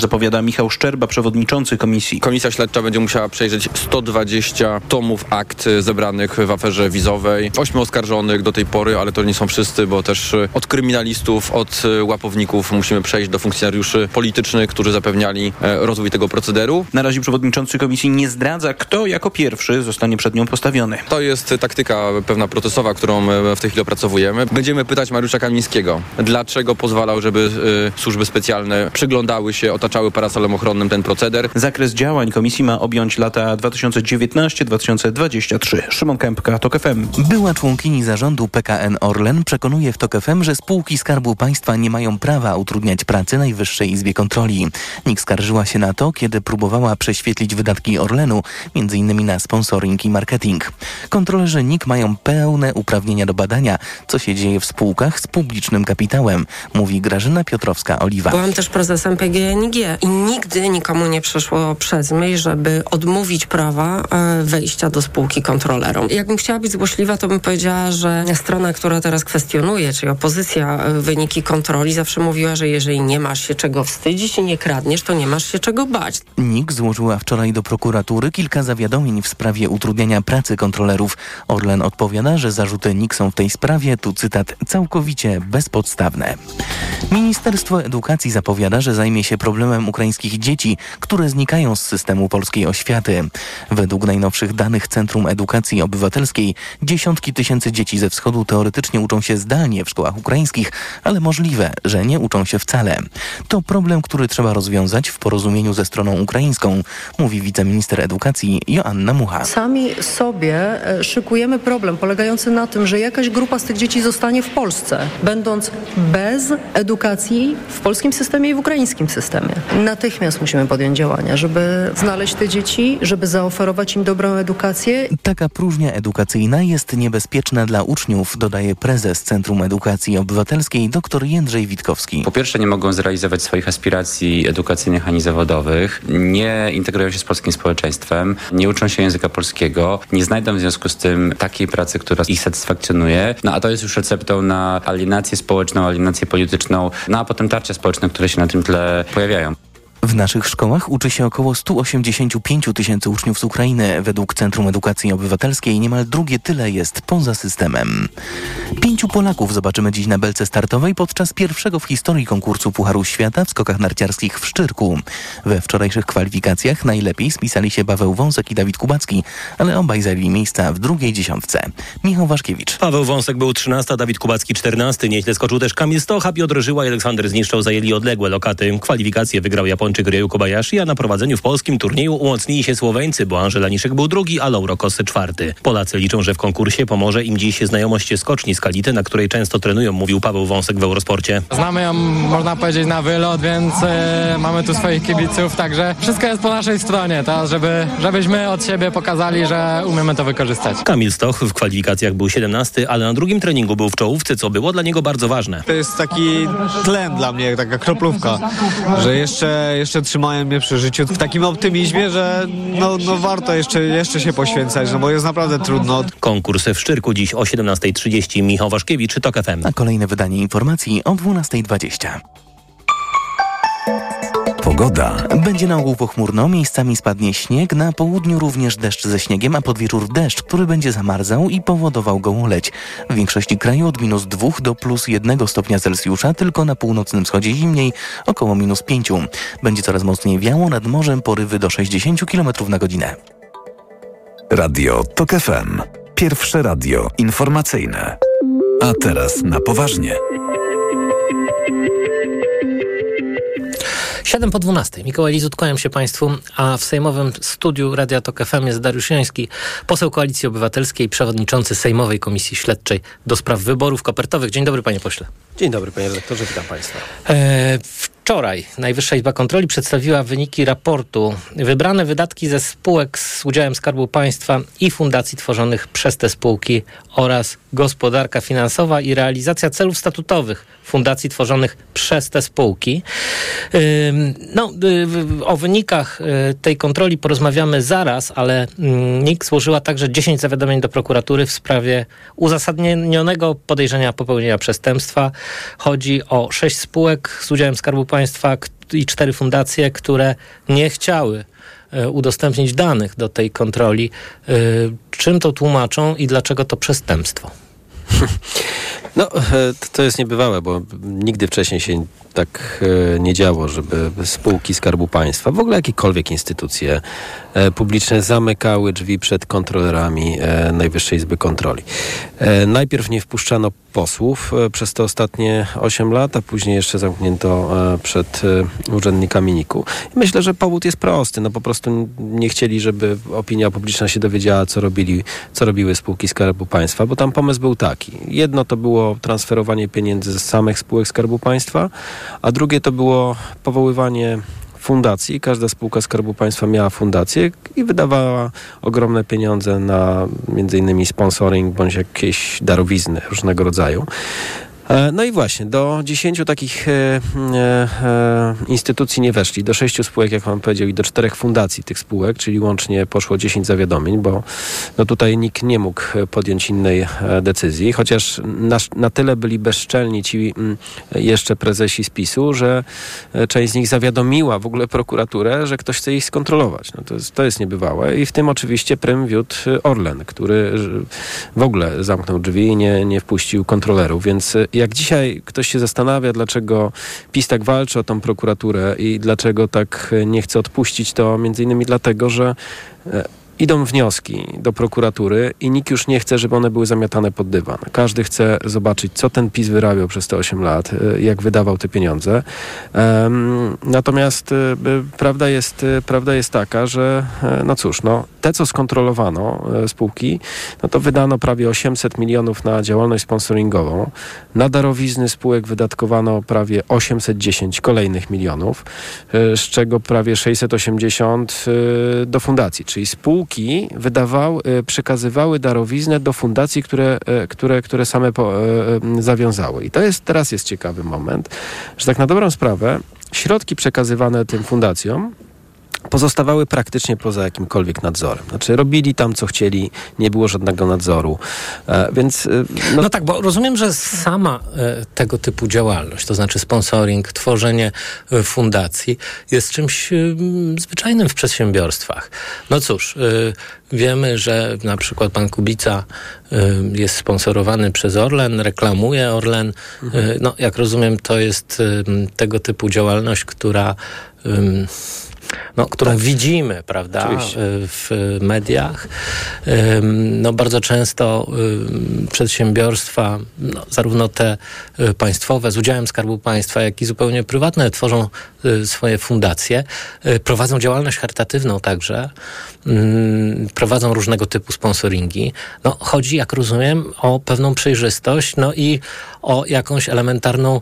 zapowiada Michał Szczerba, przewodniczący komisji. Komisja śledcza będzie musiała przejrzeć 120 tomów akt zebranych w aferze wizowej. Ośmiu oskarżonych do tej pory, ale to nie są wszyscy, bo też od kryminalistów, od łapowników musimy przejść do funkcjonariuszy politycznych, którzy zapewniali e, rozwój tego procederu. Na razie przewodniczący komisji nie zdradza, kto jako pierwszy zostanie przed nią postawiony. To jest taktyka pewna procesowa, którą e, w tej chwili opracowujemy. Będziemy pytać Mariusza Kamińskiego, dlaczego pozwalał, żeby służby specjalne przyglądały się, otaczały parasolem ochronnym ten proceder. Zakres działań komisji ma objąć lata 2019-2023. Szymon Kępka, TOK FM. Była członkini zarządu PKN Orlen przekonuje w TOK FM, że spółki Skarbu Państwa nie mają prawa utrudniać pracy Najwyższej Izbie Kontroli. NIK skarżyła się na to, kiedy próbowała prześwietlić wydatki Orlenu, m.in. na sponsoring i marketing. Kontrolerzy NIK mają pełne uprawnienia do badania, co się dzieje w spółkach z publicznym kapitałem, mówi Grażyna Piotrowska-Oliwa. Byłam też prezesem PGNiG i nigdy nikomu nie przeszło przez myśl, żeby odmówić prawa e, wejścia do spółki kontrolerom. Jakbym chciała być złośliwa, to bym powiedziała, że strona, która teraz kwestionuje, czyli opozycja e, wyniki kontroli, zawsze mówiła, że jeżeli nie masz się czego wstydzić i nie kradniesz, to nie masz się czego bać. NIK złożyła wczoraj do prokuratury kilka zawiadomień w sprawie utrudniania pracy kontrolerów. Orlen odpowiada, że zarzuty NIK są w tej sprawie, tu cytat, całkowicie bezpodstawne. Ministerstwo Edukacji zapowiada, że zajmie się problemem ukraińskich dzieci, które znikają z systemu polskiej oświaty. Według najnowszych danych Centrum Edukacji Obywatelskiej dziesiątki tysięcy dzieci ze wschodu teoretycznie uczą się zdalnie w szkołach ukraińskich, ale możliwe, że nie uczą się wcale. To problem, który trzeba rozwiązać w porozumieniu ze stroną ukraińską, mówi wiceminister edukacji Joanna Mucha. Sami sobie e, szykujemy problem polegający na tym, że jakaś grupa z tych dzieci zostanie w Polsce, będąc bez edukacji w polskim systemie i w ukraińskim systemie. Natychmiast musimy podjąć działania, żeby znaleźć te dzieci, żeby zaoferować im dobrą edukację. Taka próżnia edukacyjna jest niebezpieczna dla uczniów, dodaje prezes Centrum Edukacji Obywatelskiej dr Jędrzej Witkowski. Po pierwsze nie mogą zrealizować swoich aspiracji edukacyjnych ani zawodowych, nie integrują się z polskim społeczeństwem, nie uczą się języka polskiego, nie znajdą w związku z tym takiej pracy, która ich satysfakcjonuje. No a to jest już receptą na alienację społeczną, alienację polityczną, no a potem tarcia społeczne, które się na tym tle pojawiają. W naszych szkołach uczy się około 185 tysięcy uczniów z Ukrainy. Według Centrum Edukacji Obywatelskiej niemal drugie tyle jest poza systemem. Pięciu Polaków zobaczymy dziś na belce startowej podczas pierwszego w historii konkursu Pucharu Świata w skokach narciarskich w Szczyrku. We wczorajszych kwalifikacjach najlepiej spisali się Paweł Wąsek i Dawid Kubacki, ale obaj zajęli miejsca w drugiej dziesiątce. Michał Waszkiewicz. Paweł Wąsek był 13, Dawid Kubacki 14. Nieźle skoczył też Kamil Stocha, Piotr Żyła i Aleksander Zniszczał zajęli odległe lokaty. Kwalifikacje wygrał Japończyk Ryu Kobayashi, a na prowadzeniu w polskim turnieju umocnili się Słoweńcy, bo Angela Niszek był drugi, a Lauro Kosy czwarty. Polacy liczą, że w konkursie pomoże im dziś znajomość skoczni z Kality, na której często trenują, mówił Paweł Wąsek w Eurosporcie. Znamy ją, można powiedzieć, na wylot, więc e, mamy tu swoich kibiców, także wszystko jest po naszej stronie, to żeby, żebyśmy od siebie pokazali, że umiemy to wykorzystać. Kamil Stoch w kwalifikacjach był 17, ale na drugim treningu był w czołówce, co było dla niego bardzo ważne. To jest taki tlen dla mnie, taka kroplówka, że jeszcze, jeszcze trzymają mnie przy życiu w takim optymizmie, że no, no warto jeszcze, jeszcze się poświęcać, no bo jest naprawdę trudno. Konkurs w Szczyrku dziś o 17.30. Michał Waszkiewicz, TOK FM. A kolejne wydanie informacji o 12.20. Pogoda. Będzie na ogół pochmurno, miejscami spadnie śnieg, na południu również deszcz ze śniegiem, a pod wieczór deszcz, który będzie zamarzał i powodował gołoleć. W większości kraju od minus 2 do plus 1 stopnia Celsjusza, tylko na północnym wschodzie zimniej, około minus 5. Będzie coraz mocniej wiało, nad morzem porywy do 60 km na godzinę. Radio TOK FM. Pierwsze radio informacyjne. A teraz na poważnie. 7 po 12. Mikołaj Lizut, kłaniam się Państwu, a w sejmowym studiu Radia Tok FM jest Dariusz Joński, poseł Koalicji Obywatelskiej, przewodniczący Sejmowej Komisji Śledczej do spraw wyborów kopertowych. Dzień dobry, panie pośle. Dzień dobry, panie redaktorze, witam państwa. E, wczoraj Najwyższa Izba Kontroli przedstawiła wyniki raportu. Wybrane wydatki ze spółek z udziałem Skarbu Państwa i fundacji tworzonych przez te spółki oraz gospodarka finansowa i realizacja celów statutowych fundacji tworzonych przez te spółki. No, o wynikach tej kontroli porozmawiamy zaraz, ale NIK złożyła także 10 zawiadomień do prokuratury w sprawie uzasadnionego podejrzenia popełnienia przestępstwa. Chodzi o sześć spółek z udziałem Skarbu Państwa, i cztery fundacje, które nie chciały udostępnić danych do tej kontroli. Czym to tłumaczą i dlaczego to przestępstwo? No, to jest niebywałe, bo nigdy wcześniej się tak e, nie działo, żeby spółki Skarbu Państwa, w ogóle jakiekolwiek instytucje e, publiczne zamykały drzwi przed kontrolerami e, Najwyższej Izby Kontroli. Najpierw nie wpuszczano posłów przez te ostatnie 8 lat, a później jeszcze zamknięto przed urzędnikami NIK-u. Myślę, że powód jest prosty. No po prostu nie chcieli, żeby opinia publiczna się dowiedziała, co, robili, co robiły spółki Skarbu Państwa, bo tam pomysł był taki. Jedno to było transferowanie pieniędzy z samych spółek Skarbu Państwa, a drugie to było powoływanie fundacji. Każda spółka Skarbu Państwa miała fundację i wydawała ogromne pieniądze na między innymi sponsoring bądź jakieś darowizny różnego rodzaju. E, no i właśnie, do 10 takich e, e, instytucji nie weszli, do 6 spółek, jak pan powiedział, i do czterech fundacji tych spółek, czyli łącznie poszło 10 zawiadomień, bo no tutaj nikt nie mógł podjąć innej decyzji, chociaż na, na tyle byli bezczelni ci m, jeszcze prezesi spisu, że część z nich zawiadomiła w ogóle prokuraturę, że ktoś chce ich skontrolować. No to, jest, to jest niebywałe. I w tym oczywiście prym wiódł Orlen, który w ogóle zamknął drzwi i nie, nie wpuścił kontrolerów, więc jak dzisiaj ktoś się zastanawia, dlaczego PiS tak walczy o tą prokuraturę i dlaczego tak nie chce odpuścić, to między innymi dlatego, że e, idą wnioski do prokuratury i nikt już nie chce, żeby one były zamiatane pod dywan. Każdy chce zobaczyć, co ten PiS wyrabiał przez te 8 lat, e, jak wydawał te pieniądze. Natomiast e, prawda jest, prawda jest taka, że no cóż, no, te, co skontrolowano spółki, no to wydano prawie 800 milionów na działalność sponsoringową. Na darowizny spółek wydatkowano prawie 810 kolejnych milionów, e, z czego prawie 680 e, do fundacji, czyli spółki wydawały, e, przekazywały darowiznę do fundacji, które, które, które same po, zawiązały. I to jest, teraz jest ciekawy moment, że tak na dobrą sprawę środki przekazywane tym fundacjom pozostawały praktycznie poza jakimkolwiek nadzorem. Znaczy robili tam co chcieli, nie było żadnego nadzoru. E, więc... E, no... no... tak, bo rozumiem, że sama e, tego typu działalność, to znaczy sponsoring, tworzenie e, fundacji jest czymś e, zwyczajnym w przedsiębiorstwach. No cóż, e, wiemy, że na przykład pan Kubica jest sponsorowany przez Orlen, reklamuje Orlen. Mhm. No jak rozumiem, to jest tego typu działalność, która no, którą tak. widzimy, prawda, Oczywiście. w mediach. No, bardzo często przedsiębiorstwa, no, zarówno te y, państwowe z udziałem Skarbu Państwa, jak i zupełnie prywatne, tworzą y, swoje fundacje, prowadzą działalność charytatywną także, prowadzą różnego typu sponsoringi. No, chodzi, jak rozumiem, o pewną przejrzystość, no i o jakąś elementarną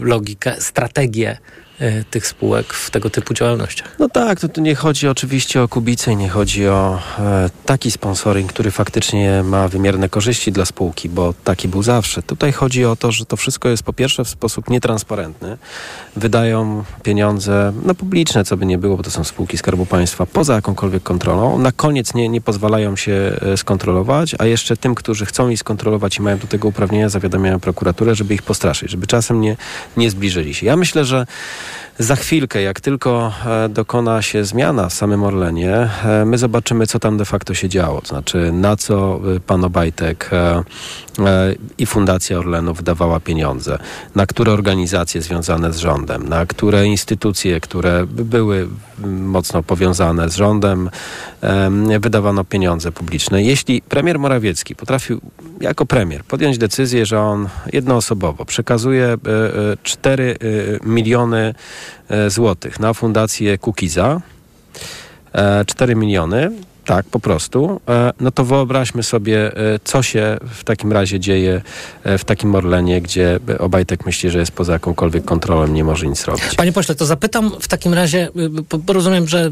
logikę, strategię E, tych spółek w tego typu działalnościach. No tak, to, to nie chodzi oczywiście o kubicę, nie chodzi o e, taki sponsoring, który faktycznie ma wymierne korzyści dla spółki, bo taki był zawsze. Tutaj chodzi o to, że to wszystko jest po pierwsze w sposób nietransparentny. Wydają pieniądze no, publiczne, co by nie było, bo to są spółki Skarbu Państwa, poza jakąkolwiek kontrolą. Na koniec nie, nie pozwalają się e, skontrolować, a jeszcze tym, którzy chcą ich skontrolować i mają do tego uprawnienia, zawiadamiają prokuraturę, żeby ich postraszyć, żeby czasem nie, nie zbliżyli się. Ja myślę, że za chwilkę, jak tylko e, dokona się zmiana w samym Orlenie, e, my zobaczymy, co tam de facto się działo. To znaczy, na co e, pan Obajtek i Fundacja Orlenu wydawała pieniądze, na które organizacje związane z rządem, na które instytucje, które były mocno powiązane z rządem, wydawano pieniądze publiczne. Jeśli premier Morawiecki potrafił jako premier podjąć decyzję, że on jednoosobowo przekazuje 4 miliony E, złotych na fundację Kukiza. 4 e, miliony, tak, po prostu, e, no to wyobraźmy sobie, co się w takim razie dzieje w takim Orlenie, gdzie Obajtek myśli, że jest poza jakąkolwiek kontrolą, nie może nic robić. Panie pośle, to zapytam w takim razie, bo rozumiem, że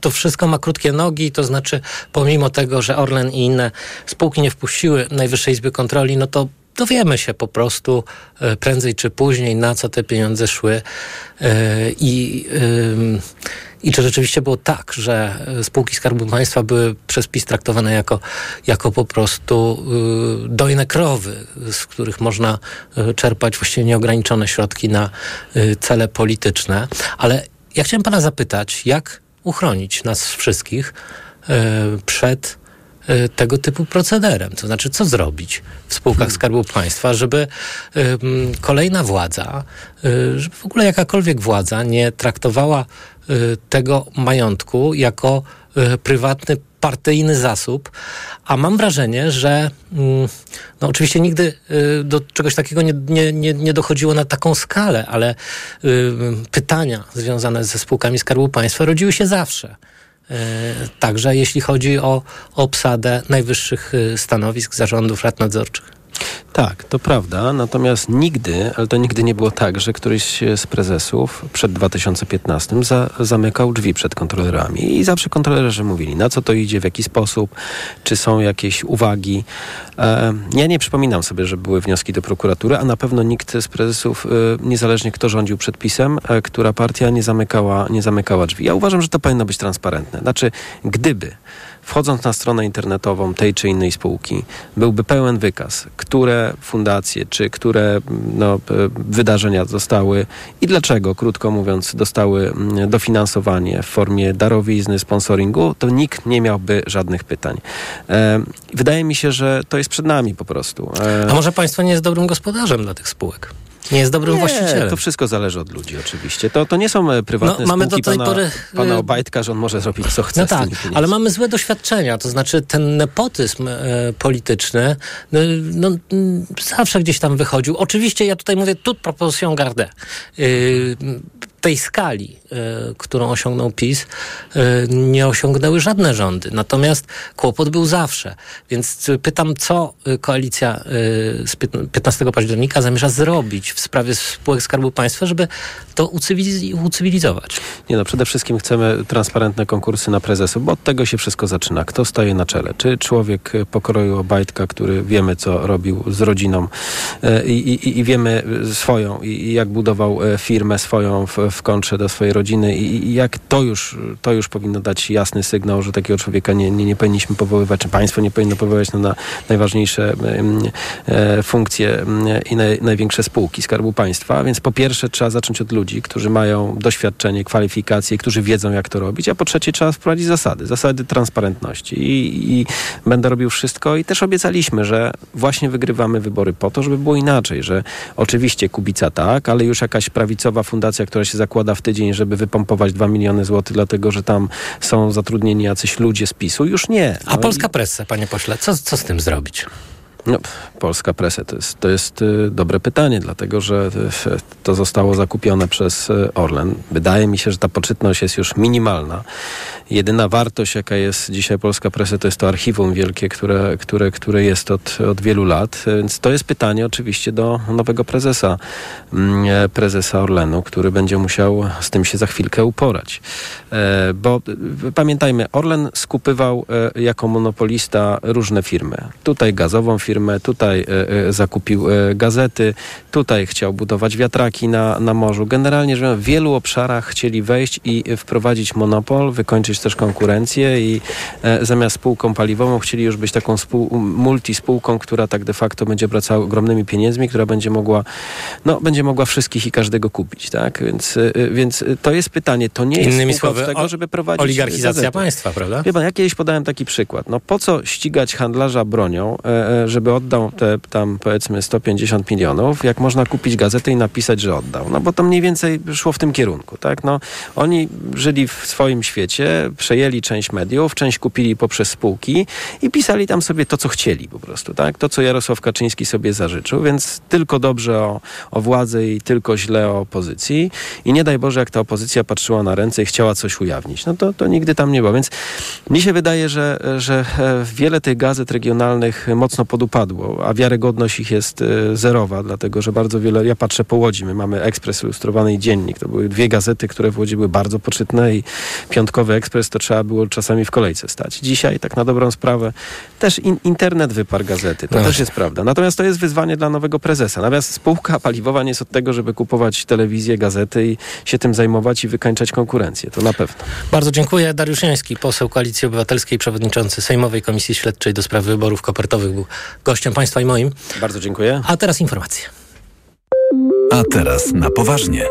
to wszystko ma krótkie nogi, to znaczy pomimo tego, że Orlen i inne spółki nie wpuściły Najwyższej Izby Kontroli, no to dowiemy się po prostu e, prędzej czy później, na co te pieniądze szły. E, I I czy rzeczywiście było tak, że e, spółki Skarbu Państwa były przez PiS traktowane jako, jako po prostu dojne krowy, z których można czerpać właściwie nieograniczone środki na cele polityczne. Ale ja chciałem pana zapytać, jak uchronić nas wszystkich przed tego typu procederem. To znaczy, co zrobić w spółkach Skarbu Państwa, żeby ym, kolejna władza, y, żeby w ogóle jakakolwiek władza nie traktowała tego majątku jako prywatny, partyjny zasób, a mam wrażenie, że mm, no oczywiście nigdy do czegoś takiego nie, nie, nie, nie dochodziło na taką skalę, ale pytania związane ze spółkami Skarbu Państwa rodziły się zawsze. Także jeśli chodzi o obsadę najwyższych y, stanowisk zarządów rad nadzorczych. Tak, to prawda. Natomiast nigdy, ale to nigdy nie było tak, że któryś z prezesów przed 2015 za, zamykał drzwi przed kontrolerami. I zawsze kontrolerzy mówili, na co to idzie, w jaki sposób, czy są jakieś uwagi. E, ja nie przypominam sobie, że były wnioski do prokuratury, a na pewno nikt z prezesów, e, niezależnie kto rządził przedpisem, e, która partia nie zamykała, nie zamykała drzwi. Ja uważam, że to powinno być transparentne. Znaczy, gdyby wchodząc na stronę internetową tej czy innej spółki, byłby pełen wykaz, które fundacje czy które no, wydarzenia zostały i dlaczego, krótko mówiąc, dostały dofinansowanie w formie darowizny, sponsoringu, to nikt nie miałby żadnych pytań. E, wydaje mi się, że to jest przed nami po prostu. E, A może państwo nie jest dobrym gospodarzem dla tych spółek? Nie jest dobrym nie, właścicielem. To wszystko zależy od ludzi oczywiście. To, to nie są prywatne no, mamy do tej pana, pory, pana Obajtka, że on może zrobić co chce No tak, ale mamy złe doświadczenia. To znaczy ten nepotyzm e, polityczny no, no, zawsze gdzieś tam wychodził. Oczywiście ja tutaj mówię toute proportion garde. Yy, tej skali, y, którą osiągnął PiS, y, nie osiągnęły żadne rządy. Natomiast kłopot był zawsze. Więc pytam, co koalicja z 15 października zamierza zrobić w sprawie spółek Skarbu Państwa, żeby to ucywiliz- ucywilizować? Nie no, przede wszystkim chcemy transparentne konkursy na prezesów, bo od tego się wszystko zaczyna. Kto staje na czele? Czy człowiek pokroju Obajtka, który wiemy, co robił z rodziną i, i, i wiemy swoją, i jak budował firmę swoją w, w kontrze do swojej rodziny i, jak to już, to już powinno dać jasny sygnał, że takiego człowieka nie, nie, nie powinniśmy powoływać, czy państwo nie powinno powoływać na, na najważniejsze e, funkcje i naj, największe spółki Skarbu Państwa. Więc po pierwsze trzeba zacząć od ludzi, którzy mają doświadczenie, kwalifikacje, którzy wiedzą jak to robić, a po trzecie trzeba wprowadzić zasady, zasady transparentności i, i będę robił wszystko i też obiecaliśmy, że właśnie wygrywamy wybory po to, żeby było inaczej, że oczywiście Kubica tak, ale już jakaś prawicowa fundacja, która się zakłada w tydzień, żeby wypompować 2 miliony złotych, dlatego że tam są zatrudnieni jacyś ludzie z PiSu. Już nie. No A polska i... presa, panie pośle, co, co z tym zrobić? No, polska presa to jest, to jest y, dobre pytanie, dlatego że y, to zostało zakupione przez y, Orlen. Wydaje mi się, że ta poczytność jest już minimalna. Jedyna wartość, jaka jest dzisiaj polska presa, to jest to archiwum wielkie, które, które, które jest od, od wielu lat. Więc to jest pytanie oczywiście do nowego prezesa, mm, prezesa Orlenu, który będzie musiał z tym się za chwilkę uporać. E, bo pamiętajmy, Orlen skupywał e, jako monopolista różne firmy. Tutaj gazową firmę, firmę, tutaj e, zakupił e, gazety, tutaj chciał budować wiatraki na, na morzu. Generalnie, że w wielu obszarach chcieli wejść i wprowadzić monopol, wykończyć też konkurencję i e, zamiast spółką paliwową chcieli już być taką spół, multispółką, która tak de facto będzie wracała ogromnymi pieniędzmi, która będzie mogła, no, będzie mogła wszystkich i każdego kupić, tak? Więc, więc to jest pytanie, to nie jest Innymi słowy, tego, żeby prowadzić oligarchizacja gazety. państwa, prawda? Wie pan, ja kiedyś podałem taki przykład. No po co ścigać handlarza bronią, żeby żeby oddał te tam powiedzmy 150 milionów, jak można kupić gazetę i napisać, że oddał. No bo to mniej więcej szło w tym kierunku, tak? No, oni żyli w swoim świecie, przejęli część mediów, część kupili poprzez spółki i pisali tam sobie to, co chcieli po prostu, tak? To, co Jarosław Kaczyński sobie zażyczył, więc tylko dobrze o, o władzy i tylko źle o opozycji i nie daj Boże, jak ta opozycja patrzyła na ręce i chciała coś ujawnić. No to, to nigdy tam nie było, więc mi się wydaje, że, że e, wiele tych gazet regionalnych mocno podupadło padło, a wiarygodność ich jest e, zerowa, dlatego że bardzo wiele, ja patrzę po Łodzi, my mamy Ekspres Ilustrowany i Dziennik, to były dwie gazety, które w Łodzi były bardzo poczytne i piątkowy Ekspres to trzeba było czasami w kolejce stać. Dzisiaj, tak na dobrą sprawę, też in, internet wyparł gazety. To No też jest prawda. Natomiast to jest wyzwanie dla nowego prezesa. Natomiast spółka paliwowa nie jest od tego, żeby kupować telewizję, gazety i się tym zajmować i wykańczać konkurencję. To na pewno. Bardzo dziękuję. Dariusz Jański, poseł Koalicji Obywatelskiej, przewodniczący Sejmowej Komisji Śledczej do spraw wyborów kopertowych, był gościem państwa i moim. Bardzo dziękuję. A teraz informacje. A teraz na poważnie.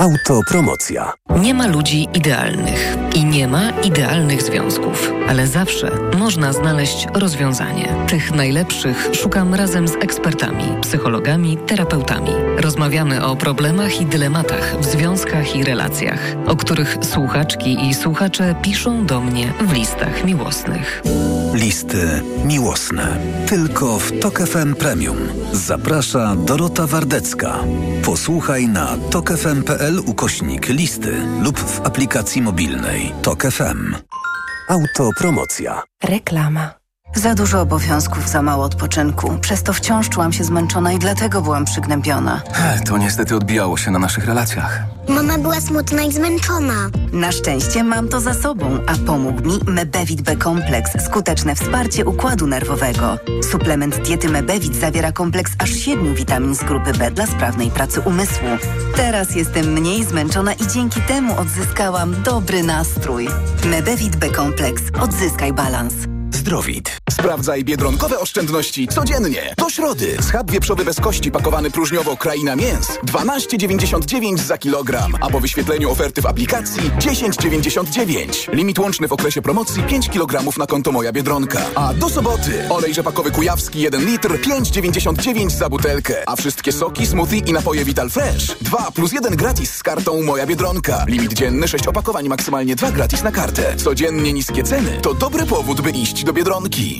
Autopromocja. Nie ma ludzi idealnych i nie ma idealnych związków, ale zawsze można znaleźć rozwiązanie. Tych najlepszych szukam razem z ekspertami, psychologami, terapeutami. Rozmawiamy o problemach i dylematach w związkach i relacjach, o których słuchaczki i słuchacze piszą do mnie w listach miłosnych. Listy miłosne. Tylko w Tok FM Premium. Zaprasza Dorota Wardecka. Posłuchaj na tokefm.pl ukośnik listy lub w aplikacji mobilnej Tok FM. Autopromocja. Reklama. Za dużo obowiązków, za mało odpoczynku. Przez to wciąż czułam się zmęczona i dlatego byłam przygnębiona. To niestety odbijało się na naszych relacjach. Mama była smutna i zmęczona. Na szczęście mam to za sobą, a pomógł mi Mebevit B kompleks, skuteczne wsparcie układu nerwowego. Suplement diety Mebevit zawiera kompleks aż siedmiu witamin z grupy B dla sprawnej pracy umysłu. Teraz jestem mniej zmęczona i dzięki temu odzyskałam dobry nastrój. Mebevit B kompleks. Odzyskaj balans. Zdrowit. Sprawdzaj biedronkowe oszczędności codziennie. Do środy. Schab wieprzowy bez kości pakowany próżniowo Kraina Mięs 12,99 za kilogram. A po wyświetleniu oferty w aplikacji 10,99. Limit łączny w okresie promocji 5 kg na konto Moja Biedronka. A do soboty olej rzepakowy kujawski 1 litr 5,99 za butelkę. A wszystkie soki, smoothie i napoje Vital Fresh 2 plus 1 gratis z kartą Moja Biedronka. Limit dzienny 6 opakowań, maksymalnie 2 gratis na kartę. Codziennie niskie ceny to dobry powód, by iść do Biedronki.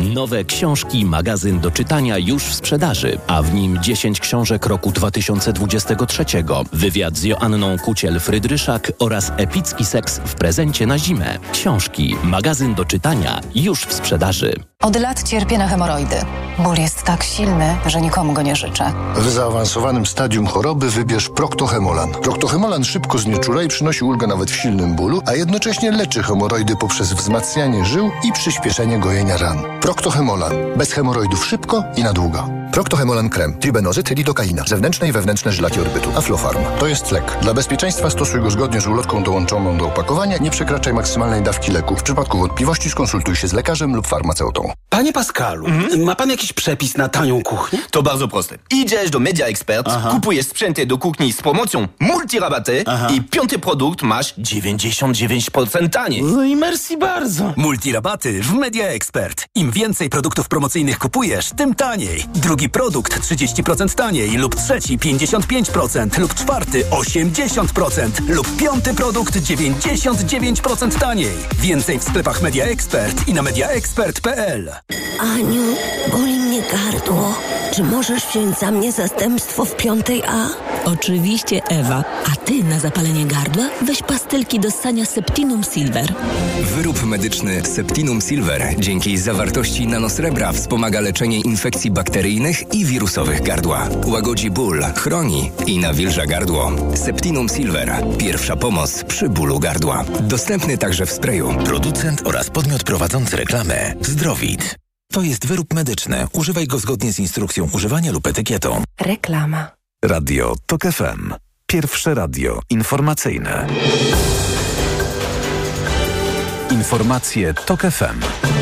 Nowe książki, magazyn do czytania już w sprzedaży, a w nim 10 książek roku 2023. Wywiad z Joanną Kuciel-Frydryszak oraz epicki seks w prezencie na zimę. Książki, magazyn do czytania już w sprzedaży. Od lat cierpię na hemoroidy. Ból jest tak silny, że nikomu go nie życzę. W zaawansowanym stadium choroby wybierz Proctohemolan. Proctohemolan szybko znieczula i przynosi ulgę nawet w silnym bólu, a jednocześnie leczy hemoroidy poprzez wzmacnianie żył i przyspieszenie gojenia ran. Proctohemolan. Bez hemoroidów szybko i na długo. Proctohemolan krem. Tribenozyt, lidokaina. Zewnętrzne i wewnętrzne żylaki orbytu. Aflofarm. To jest lek. Dla bezpieczeństwa stosuj go zgodnie z ulotką dołączoną do opakowania. Nie przekraczaj maksymalnej dawki leku. W przypadku wątpliwości skonsultuj się z lekarzem lub farmaceutą. Panie Pascalu, ma pan jakiś przepis na tanią kuchnię? To bardzo proste. Idziesz do Media Expert, kupujesz sprzęty do kuchni z promocją multirabaty i piąty produkt masz 99% taniej. No i merci bardzo. Multirabaty w Media Expert. Im więcej produktów promocyjnych kupujesz, tym taniej. Drugi produkt 30% taniej lub trzeci 55% lub czwarty 80% lub piąty produkt 99% taniej. Więcej w sklepach Media Expert i na mediaexpert.pl. Aniu, boli mnie gardło. Czy możesz wziąć za mnie zastępstwo w piątej A? Oczywiście, Ewa. A ty na zapalenie gardła weź pastylki do ssania Septinum Silver. Wyrób medyczny Septinum Silver dzięki zawartości nanosrebra wspomaga leczenie infekcji bakteryjnych i wirusowych gardła. Łagodzi ból, chroni i nawilża gardło. Septinum Silver. Pierwsza pomoc przy bólu gardła. Dostępny także w sprayu. Producent oraz podmiot prowadzący reklamę. Zdrowit. To jest wyrób medyczny. Używaj go zgodnie z instrukcją używania lub etykietą. Reklama. Radio TOK FM. Pierwsze radio informacyjne. Informacje TOK FM.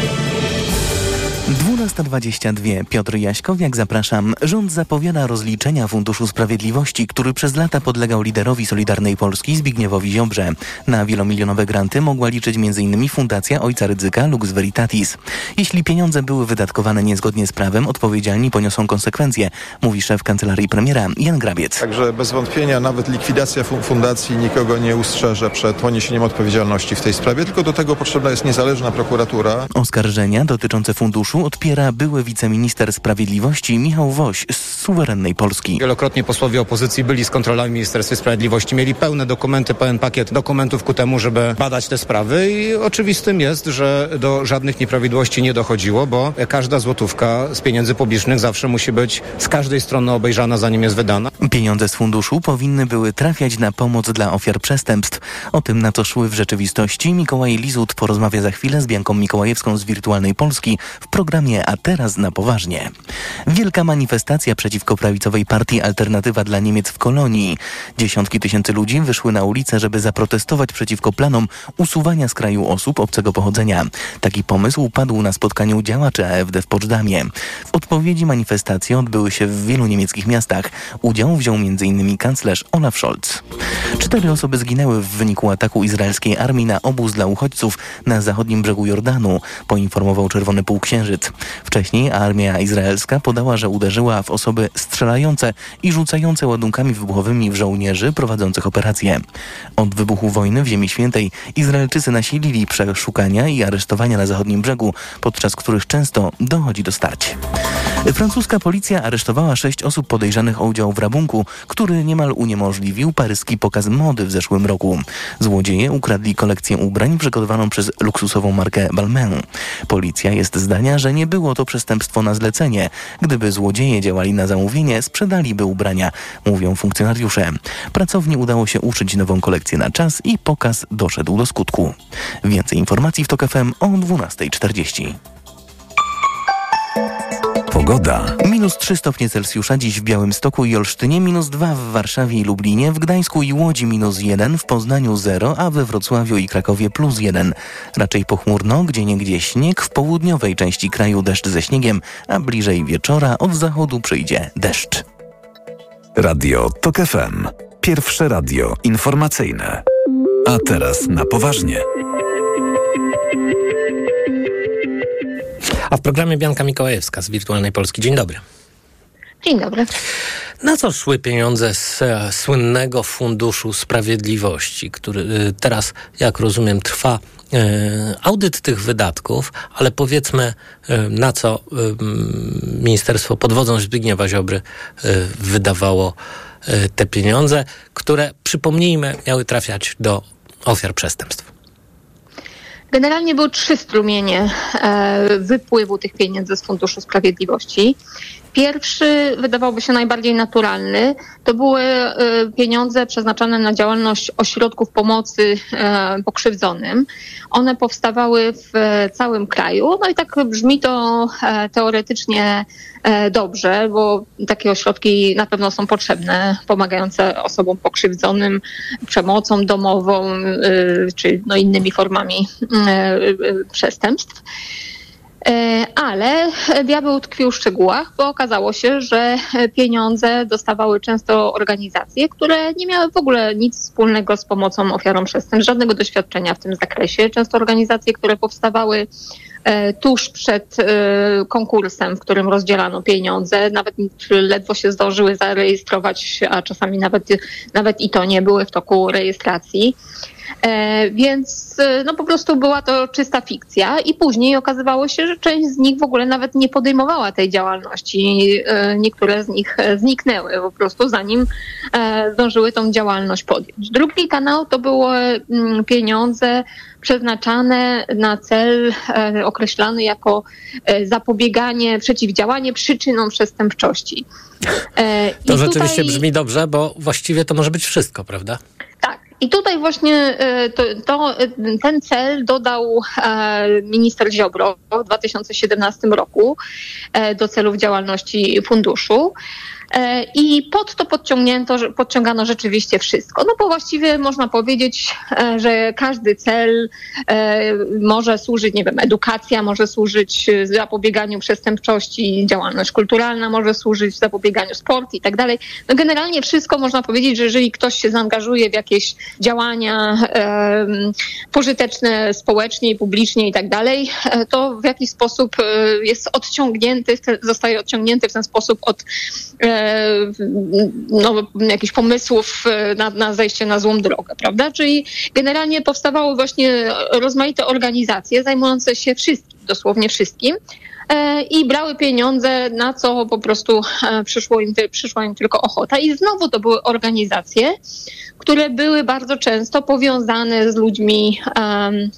12 12.22. Piotr Jaśkowiak, zapraszam. Rząd zapowiada rozliczenia Funduszu Sprawiedliwości, który przez lata podlegał liderowi Solidarnej Polski Zbigniewowi Ziobrze. Na wielomilionowe granty mogła liczyć m.in. Fundacja Ojca Rydzyka Lux Veritatis. Jeśli pieniądze były wydatkowane niezgodnie z prawem, odpowiedzialni poniosą konsekwencje, mówi szef kancelarii premiera Jan Grabiec. Także bez wątpienia nawet likwidacja fundacji nikogo nie ustrzeże przed poniesieniem odpowiedzialności w tej sprawie, tylko do tego potrzebna jest niezależna prokuratura. Oskarżenia dotyczące funduszu odpiera były wiceminister sprawiedliwości Michał Woś z suwerennej Polski. Wielokrotnie posłowie opozycji byli z kontrolami w Ministerstwie Sprawiedliwości, mieli pełne dokumenty, pełen pakiet dokumentów ku temu, żeby badać te sprawy i oczywistym jest, że do żadnych nieprawidłowości nie dochodziło, bo każda złotówka z pieniędzy publicznych zawsze musi być z każdej strony obejrzana, zanim jest wydana. Pieniądze z funduszu powinny były trafiać na pomoc dla ofiar przestępstw. O tym, na co szły w rzeczywistości, Mikołaj Lizut porozmawia za chwilę z Bianką Mikołajewską z Wirtualnej Polski w programie A teraz na poważnie. Wielka manifestacja przeciwko prawicowej partii Alternatywa dla Niemiec w Kolonii. Dziesiątki tysięcy ludzi wyszły na ulicę, żeby zaprotestować przeciwko planom usuwania z kraju osób obcego pochodzenia. Taki pomysł padł na spotkaniu działaczy AfD w Poczdamie. W odpowiedzi manifestacje odbyły się w wielu niemieckich miastach. Udział wziął m.in. kanclerz Olaf Scholz. Cztery osoby zginęły w wyniku ataku izraelskiej armii na obóz dla uchodźców na zachodnim brzegu Jordanu, poinformował Czerwony Półksiężyc. Wcześniej armia izraelska podała, że uderzyła w osoby strzelające i rzucające ładunkami wybuchowymi w żołnierzy prowadzących operacje. Od wybuchu wojny w Ziemi Świętej Izraelczycy nasilili przeszukania i aresztowania na zachodnim brzegu, podczas których często dochodzi do starć. Francuska policja aresztowała sześć osób podejrzanych o udział w rabunku, który niemal uniemożliwił paryski pokaz mody w zeszłym roku. Złodzieje ukradli kolekcję ubrań przygotowaną przez luksusową markę Balmain. Policja jest zdania, że nie było to przestępstwo na zlecenie. Gdyby złodzieje działali na zamówienie, sprzedaliby ubrania, mówią funkcjonariusze. Pracowni udało się uszyć nową kolekcję na czas i pokaz doszedł do skutku. Więcej informacji w TOK FM o 12.40. Pogoda. Minus 3 stopnie Celsjusza dziś w Białymstoku i Olsztynie, minus 2 w Warszawie i Lublinie, w Gdańsku i Łodzi minus 1, w Poznaniu 0, a we Wrocławiu i Krakowie plus 1. Raczej pochmurno, gdzie niegdzie śnieg, w południowej części kraju deszcz ze śniegiem, a bliżej wieczora od zachodu przyjdzie deszcz. Radio TOK FM. Pierwsze radio informacyjne. A teraz na poważnie. A w programie Bianka Mikołajewska z Wirtualnej Polski. Dzień dobry. Dzień dobry. Na co szły pieniądze z e, słynnego Funduszu Sprawiedliwości, który e, teraz, jak rozumiem, trwa e, audyt tych wydatków, ale powiedzmy, na co ministerstwo pod wodzą Zbigniewa Ziobry wydawało te pieniądze, które, przypomnijmy, miały trafiać do ofiar przestępstw. Generalnie były trzy strumienie e, wypływu tych pieniędzy z Funduszu Sprawiedliwości. Pierwszy wydawałby się najbardziej naturalny. To były e, pieniądze przeznaczone na działalność ośrodków pomocy e, pokrzywdzonym. One powstawały w e, całym kraju. No i tak brzmi to teoretycznie dobrze, bo takie ośrodki na pewno są potrzebne, pomagające osobom pokrzywdzonym przemocą domową e, czy no innymi formami e, e, przestępstw. E, Ale diabeł tkwił w szczegółach, bo okazało się, że pieniądze dostawały często organizacje, które nie miały w ogóle nic wspólnego z pomocą ofiarom przestępstw, żadnego doświadczenia w tym zakresie. Często organizacje, które powstawały e, tuż przed e, konkursem, w którym rozdzielano pieniądze, nawet ledwo się zdążyły zarejestrować, a czasami nawet, nawet i to nie były w toku rejestracji. E, więc e, no po prostu była to czysta fikcja i później okazywało się, że część z nich w ogóle nawet nie podejmowała tej działalności. E, niektóre z nich zniknęły po prostu zanim zdążyły tą działalność podjąć. Drugi kanał to były mm, pieniądze przeznaczane na cel określany jako zapobieganie, przeciwdziałanie przyczynom przestępczości. To i rzeczywiście tutaj- brzmi dobrze, bo właściwie to może być wszystko, prawda? I tutaj właśnie e, to, to, e, ten cel dodał e, minister Ziobro w 2017 roku do celów działalności funduszu. E, I pod to podciągnięto, podciągano rzeczywiście wszystko. No bo właściwie można powiedzieć, e, że każdy cel e, może służyć, nie wiem, edukacja może służyć zapobieganiu przestępczości, działalność kulturalna może służyć zapobieganiu sport i tak dalej. No generalnie wszystko można powiedzieć, że jeżeli ktoś się zaangażuje w jakieś działania pożyteczne społecznie i publicznie i tak dalej, to w jakiś sposób jest odciągnięty, zostaje odciągnięty w ten sposób od no, jakichś pomysłów e, na, na zejście na złą drogę, prawda? Czyli generalnie powstawały właśnie rozmaite organizacje zajmujące się wszystkim, dosłownie wszystkim. e, I brały pieniądze, na co po prostu e, przyszło im, przyszła im tylko ochota. I znowu to były organizacje, które były bardzo często powiązane z ludźmi em,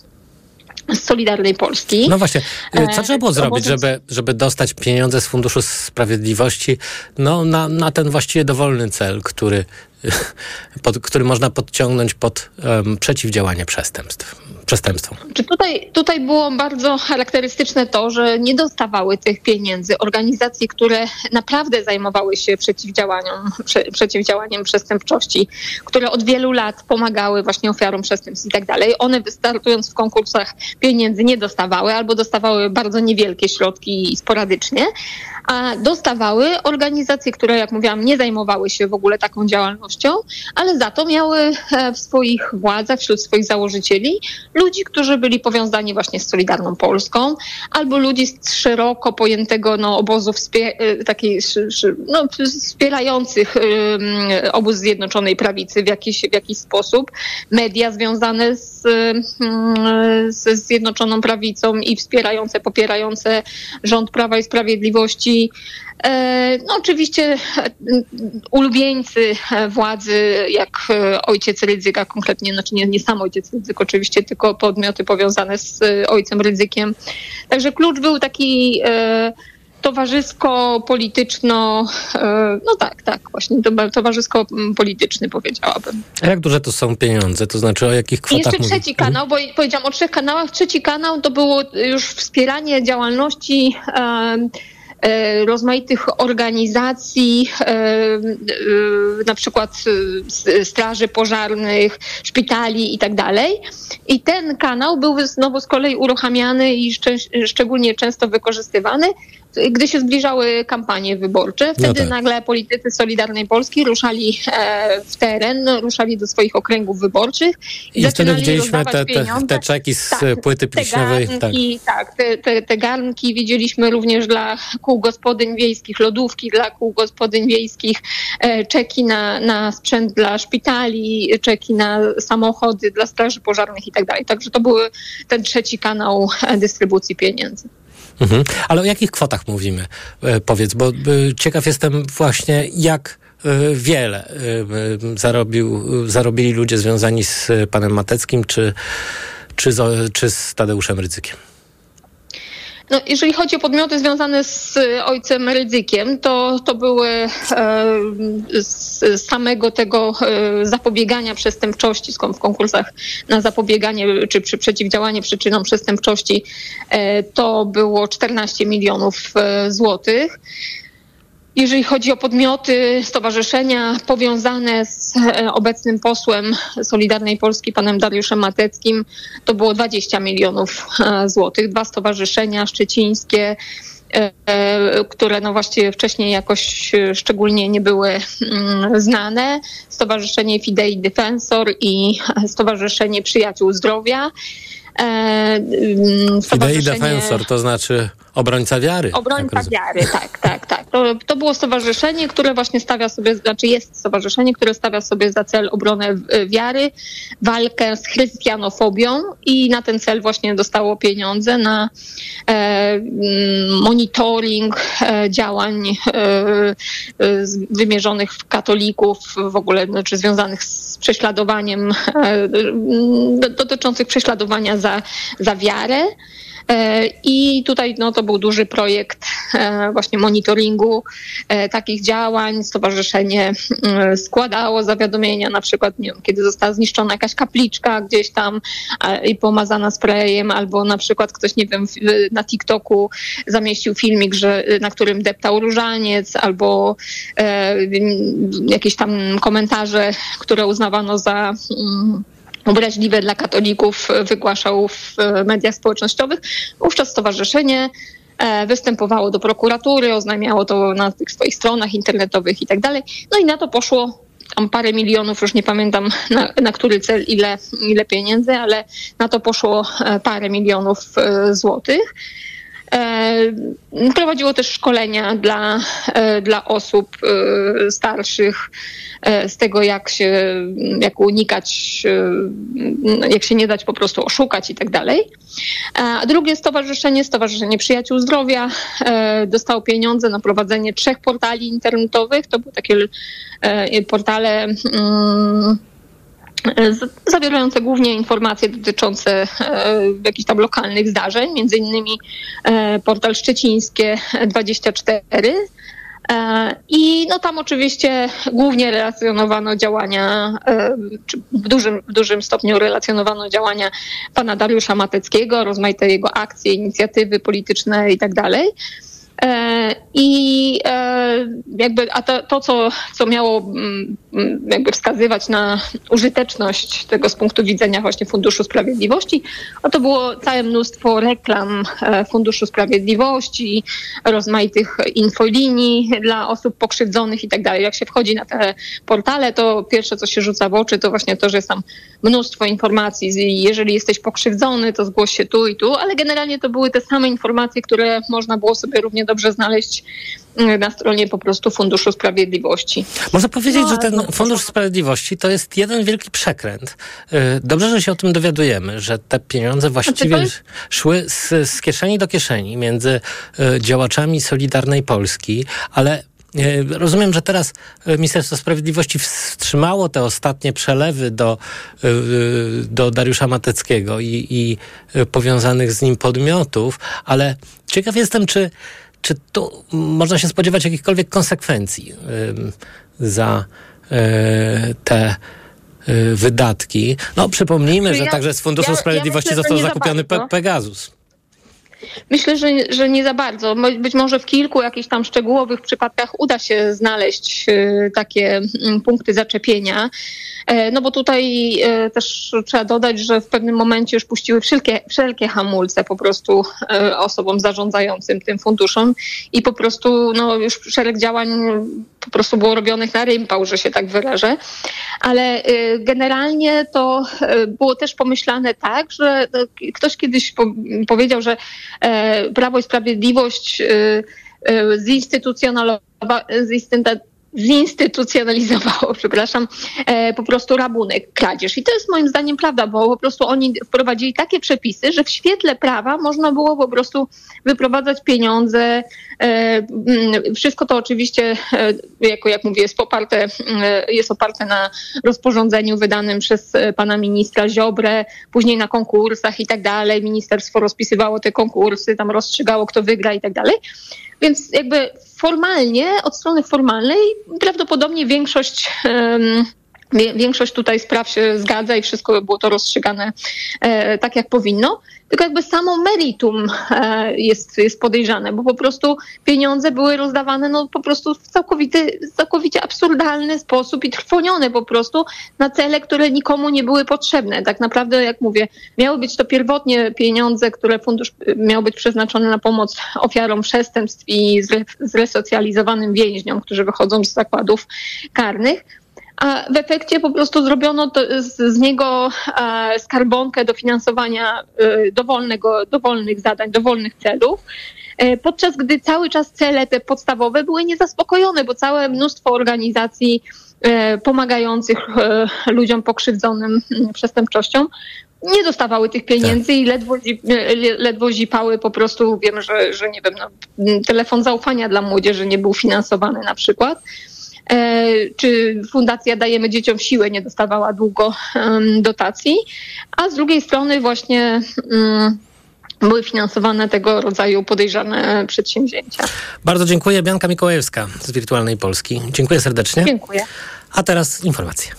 z Solidarnej Polski. No właśnie, co E, trzeba było zrobić, żeby, żeby dostać pieniądze z Funduszu Sprawiedliwości no, na, na ten właściwie dowolny cel, który, pod, który można podciągnąć pod em, przeciwdziałanie przestępstw, przestępstwom? Czy tutaj, tutaj było bardzo charakterystyczne to, że nie dostawały tych pieniędzy organizacje, które naprawdę zajmowały się przeciwdziałaniem, prze, przeciwdziałaniem przestępczości, które od wielu lat pomagały właśnie ofiarom przestępstw i tak dalej. One wystartując w konkursach pieniędzy nie dostawały albo dostawały bardzo niewielkie środki sporadycznie, a dostawały organizacje, które, jak mówiłam, nie zajmowały się w ogóle taką działalnością, ale za to miały e, w swoich władzach, wśród swoich założycieli ludzi, którzy byli powiązani właśnie z Solidarną Polską, albo ludzi z szeroko pojętego no, obozu wspie- e, takiej, no, wspierających ym, obóz Zjednoczonej Prawicy w jakiś, w jakiś sposób. Media związane z, ze Zjednoczoną Prawicą i wspierające, popierające rząd Prawa i Sprawiedliwości. E, No oczywiście e, ulubieńcy władzy, jak e, ojciec Rydzyka, konkretnie, znaczy nie, nie sam ojciec Rydzyk oczywiście, tylko podmioty powiązane z ojcem Rydzykiem. Także klucz był taki towarzysko-polityczno, no tak, tak, właśnie to- towarzysko-polityczny powiedziałabym. A jak duże to są pieniądze? To znaczy o jakich I kwotach jeszcze mówimy? trzeci kanał, bo powiedziałam o trzech kanałach. Trzeci kanał to było już wspieranie działalności rozmaitych organizacji, em, e, na przykład e, straży pożarnych, szpitali i tak. I ten kanał był znowu z kolei uruchamiany i szczególnie często wykorzystywany, gdy się zbliżały kampanie wyborcze. Wtedy tak. nagle politycy Solidarnej Polski ruszali e, w teren, ruszali do swoich okręgów wyborczych I wtedy zaczynali widzieliśmy te, te, te czeki z Tak, płyty te pilśniowej. Tak. garnki, tak, te, te, te garnki widzieliśmy również dla kół gospodyń wiejskich, lodówki dla kół gospodyń wiejskich, e, czeki na, na sprzęt dla szpitali, czeki na samochody dla straży pożarnych i tak dalej. Także to był ten trzeci kanał e, dystrybucji pieniędzy. Mhm. Ale o jakich kwotach mówimy? E, Powiedz, bo e, ciekaw jestem właśnie, jak e, wiele zarobił, zarobili ludzie związani z panem Mateckim czy, czy, z, czy z Tadeuszem Rydzykiem. No, jeżeli chodzi o podmioty związane z e, ojcem Rydzykiem, to, to były e, z samego tego e, zapobiegania przestępczości w konkursach na zapobieganie czy przy przeciwdziałanie przyczynom przestępczości e, to było 14 milionów e, złotych. Jeżeli chodzi o podmioty, stowarzyszenia powiązane z e, obecnym posłem Solidarnej Polski, panem Dariuszem Mateckim, to było 20 milionów e, złotych. Dwa stowarzyszenia szczecińskie, e, które no właściwie wcześniej jakoś szczególnie nie były mm, znane. Stowarzyszenie Fidei Defensor i Stowarzyszenie Przyjaciół Zdrowia. Mm, Fidei stowarzyszenie- Defensor, to znaczy obrońca wiary. Obrońca wiary, tak, tak, tak. To, to było stowarzyszenie, które właśnie stawia sobie, znaczy jest stowarzyszenie, które stawia sobie za cel obronę e, wiary, walkę z chrystianofobią i na ten cel właśnie dostało pieniądze na e, monitoring e, działań e, e, wymierzonych w katolików, w ogóle znaczy związanych z prześladowaniem, e, dotyczących prześladowania za, za wiarę. E, I tutaj no, to był duży projekt e, właśnie monitoringu e, takich działań. Stowarzyszenie składało zawiadomienia, na przykład nie wiem, kiedy została zniszczona jakaś kapliczka gdzieś tam i pomazana sprayem, albo na przykład ktoś, nie wiem, na TikToku zamieścił filmik, że, na którym deptał różaniec, albo jakieś tam komentarze, które uznawano za mm, obraźliwe dla katolików wygłaszał w mediach społecznościowych. Wówczas stowarzyszenie e, występowało do prokuratury, oznajmiało to na tych swoich stronach internetowych i tak dalej. No i na to poszło tam parę milionów, już nie pamiętam na, na który cel, ile, ile pieniędzy, ale na to poszło e, parę milionów e, złotych. Prowadziło też szkolenia dla, dla osób starszych z tego, jak się, jak unikać, jak się nie dać po prostu oszukać i tak dalej. A drugie stowarzyszenie, Stowarzyszenie Przyjaciół Zdrowia, dostało pieniądze na prowadzenie trzech portali internetowych. To były takie portale zawierające głównie informacje dotyczące jakichś tam lokalnych zdarzeń, między innymi portal szczecińskie 24, i no tam oczywiście głównie relacjonowano działania, czy w dużym, w dużym stopniu relacjonowano działania pana Dariusza Mateckiego, rozmaite jego akcje, inicjatywy polityczne i tak. E, I e, jakby, a to, to co, co miało mm, mm, jakby wskazywać na użyteczność tego z punktu widzenia właśnie Funduszu Sprawiedliwości, no to było całe mnóstwo reklam e, Funduszu Sprawiedliwości, rozmaitych infolinii dla osób pokrzywdzonych i tak dalej. Jak się wchodzi na te portale, to pierwsze, co się rzuca w oczy, to właśnie to, że jest tam mnóstwo informacji. Jeżeli jesteś pokrzywdzony, to zgłoś się tu i tu, ale generalnie to były te same informacje, które można było sobie równie dobrze znaleźć mm, na stronie po prostu Funduszu Sprawiedliwości. Można powiedzieć, no, że ten no, Fundusz Sprawiedliwości to jest jeden wielki przekręt. Y, dobrze, że się o tym dowiadujemy, że te pieniądze właściwie jest... szły z, z kieszeni do kieszeni między y, działaczami Solidarnej Polski, ale y, Rozumiem, że teraz Ministerstwo Sprawiedliwości wstrzymało te ostatnie przelewy do, do Dariusza Mateckiego i, i powiązanych z nim podmiotów, ale ciekaw jestem, czy czy tu można się spodziewać jakichkolwiek konsekwencji za e, te e, wydatki? No, przypomnijmy, że ja, także z Funduszu ja, Sprawiedliwości ja myślę, został zakupiony Pe Pegasus. Myślę, że, że nie za bardzo. Być może w kilku jakichś tam szczegółowych przypadkach uda się znaleźć e, takie mm, punkty zaczepienia. E, no bo tutaj e, też trzeba dodać, że w pewnym momencie już puściły wszelkie, wszelkie hamulce po prostu e, osobom zarządzającym tym funduszem i po prostu no, już szereg działań po prostu było robionych na rympał, że się tak wyrażę. Ale generalnie to było też pomyślane tak, że ktoś kiedyś powiedział, że Prawo i Sprawiedliwość zinstytucjonalizowało, zinstytucjonalizowało, przepraszam, e, po prostu rabunek, kradzież. I to jest moim zdaniem prawda, bo po prostu oni wprowadzili takie przepisy, że w świetle prawa można było po prostu wyprowadzać pieniądze. E, mm, wszystko to oczywiście, e, jako jak mówię, jest oparte, jest oparte na rozporządzeniu wydanym przez pana ministra Ziobrę, później na konkursach i tak dalej. Ministerstwo rozpisywało te konkursy, tam rozstrzygało, kto wygra i tak dalej. Więc jakby formalnie, od strony formalnej, prawdopodobnie większość. Większość tutaj spraw się zgadza i wszystko było to rozstrzygane e, tak, jak powinno tylko jakby samo meritum e, jest, jest podejrzane, bo po prostu pieniądze były rozdawane no po prostu w całkowity, całkowicie absurdalny sposób i trwonione po prostu na cele, które nikomu nie były potrzebne. Tak naprawdę, jak mówię, miały być to pierwotnie pieniądze, które fundusz miał być przeznaczony na pomoc ofiarom przestępstw i zresocjalizowanym więźniom, którzy wychodzą z zakładów karnych a w efekcie po prostu zrobiono z, z, niego e, skarbonkę dofinansowania e, dowolnego, dowolnych zadań, dowolnych celów. E, podczas gdy cały czas cele te podstawowe były niezaspokojone, bo całe mnóstwo organizacji pomagających ludziom pokrzywdzonym przestępczością nie dostawały tych pieniędzy tak. i ledwo, ledwo zipały po prostu, wiem, że, że nie wiem, no, telefon zaufania dla młodzieży nie był finansowany na przykład. E, czy Fundacja Dajemy Dzieciom Siłę nie dostawała długo dotacji, a z drugiej strony właśnie mm, były finansowane tego rodzaju podejrzane przedsięwzięcia. Bardzo dziękuję. Bianka Mikołajewska z Wirtualnej Polski. Dziękuję serdecznie. Dziękuję. A teraz informacje.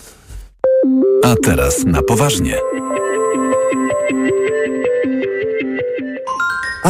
A teraz na poważnie.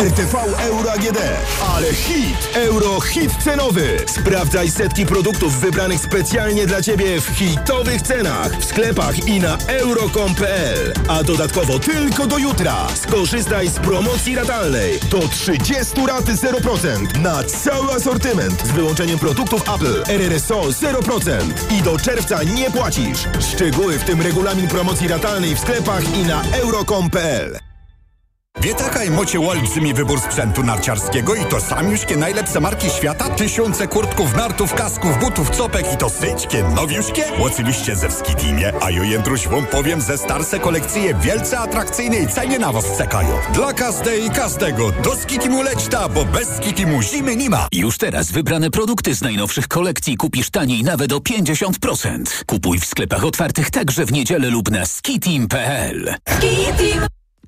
RTV Euro AGD. Ale hit! Euro hit cenowy. Sprawdzaj setki produktów wybranych specjalnie dla Ciebie w hitowych cenach w sklepach i na euro.com.pl. A dodatkowo tylko do jutra skorzystaj z promocji ratalnej do 30 raty 0% na cały asortyment z wyłączeniem produktów Apple. RRSO 0% i do czerwca nie płacisz. Szczegóły w tym regulamin promocji ratalnej w sklepach i na euro.com.pl. Wietakaj mocie olbrzymi wybór sprzętu narciarskiego i to samiuszkie najlepsze marki świata? Tysiące kurtków, nartów, kasków, butów, copek i to syćkie, nowiuszkie? Oczywiście ze Skitimie, a ja Jędruś wam powiem, ze starsze kolekcje wielce atrakcyjnej cenie na was czekają. Dla każdej i każdego do Skitimu leć ta, bo bez Skitimu zimy nie ma. Już teraz wybrane produkty z najnowszych kolekcji kupisz taniej nawet o 50%. Kupuj w sklepach otwartych także w niedzielę lub na skitim.pl. Skitim!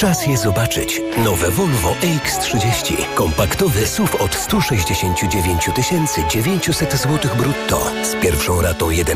Czas je zobaczyć. Nowe Volvo EX30. Kompaktowy SUV od 169 900 zł brutto. Z pierwszą ratą 1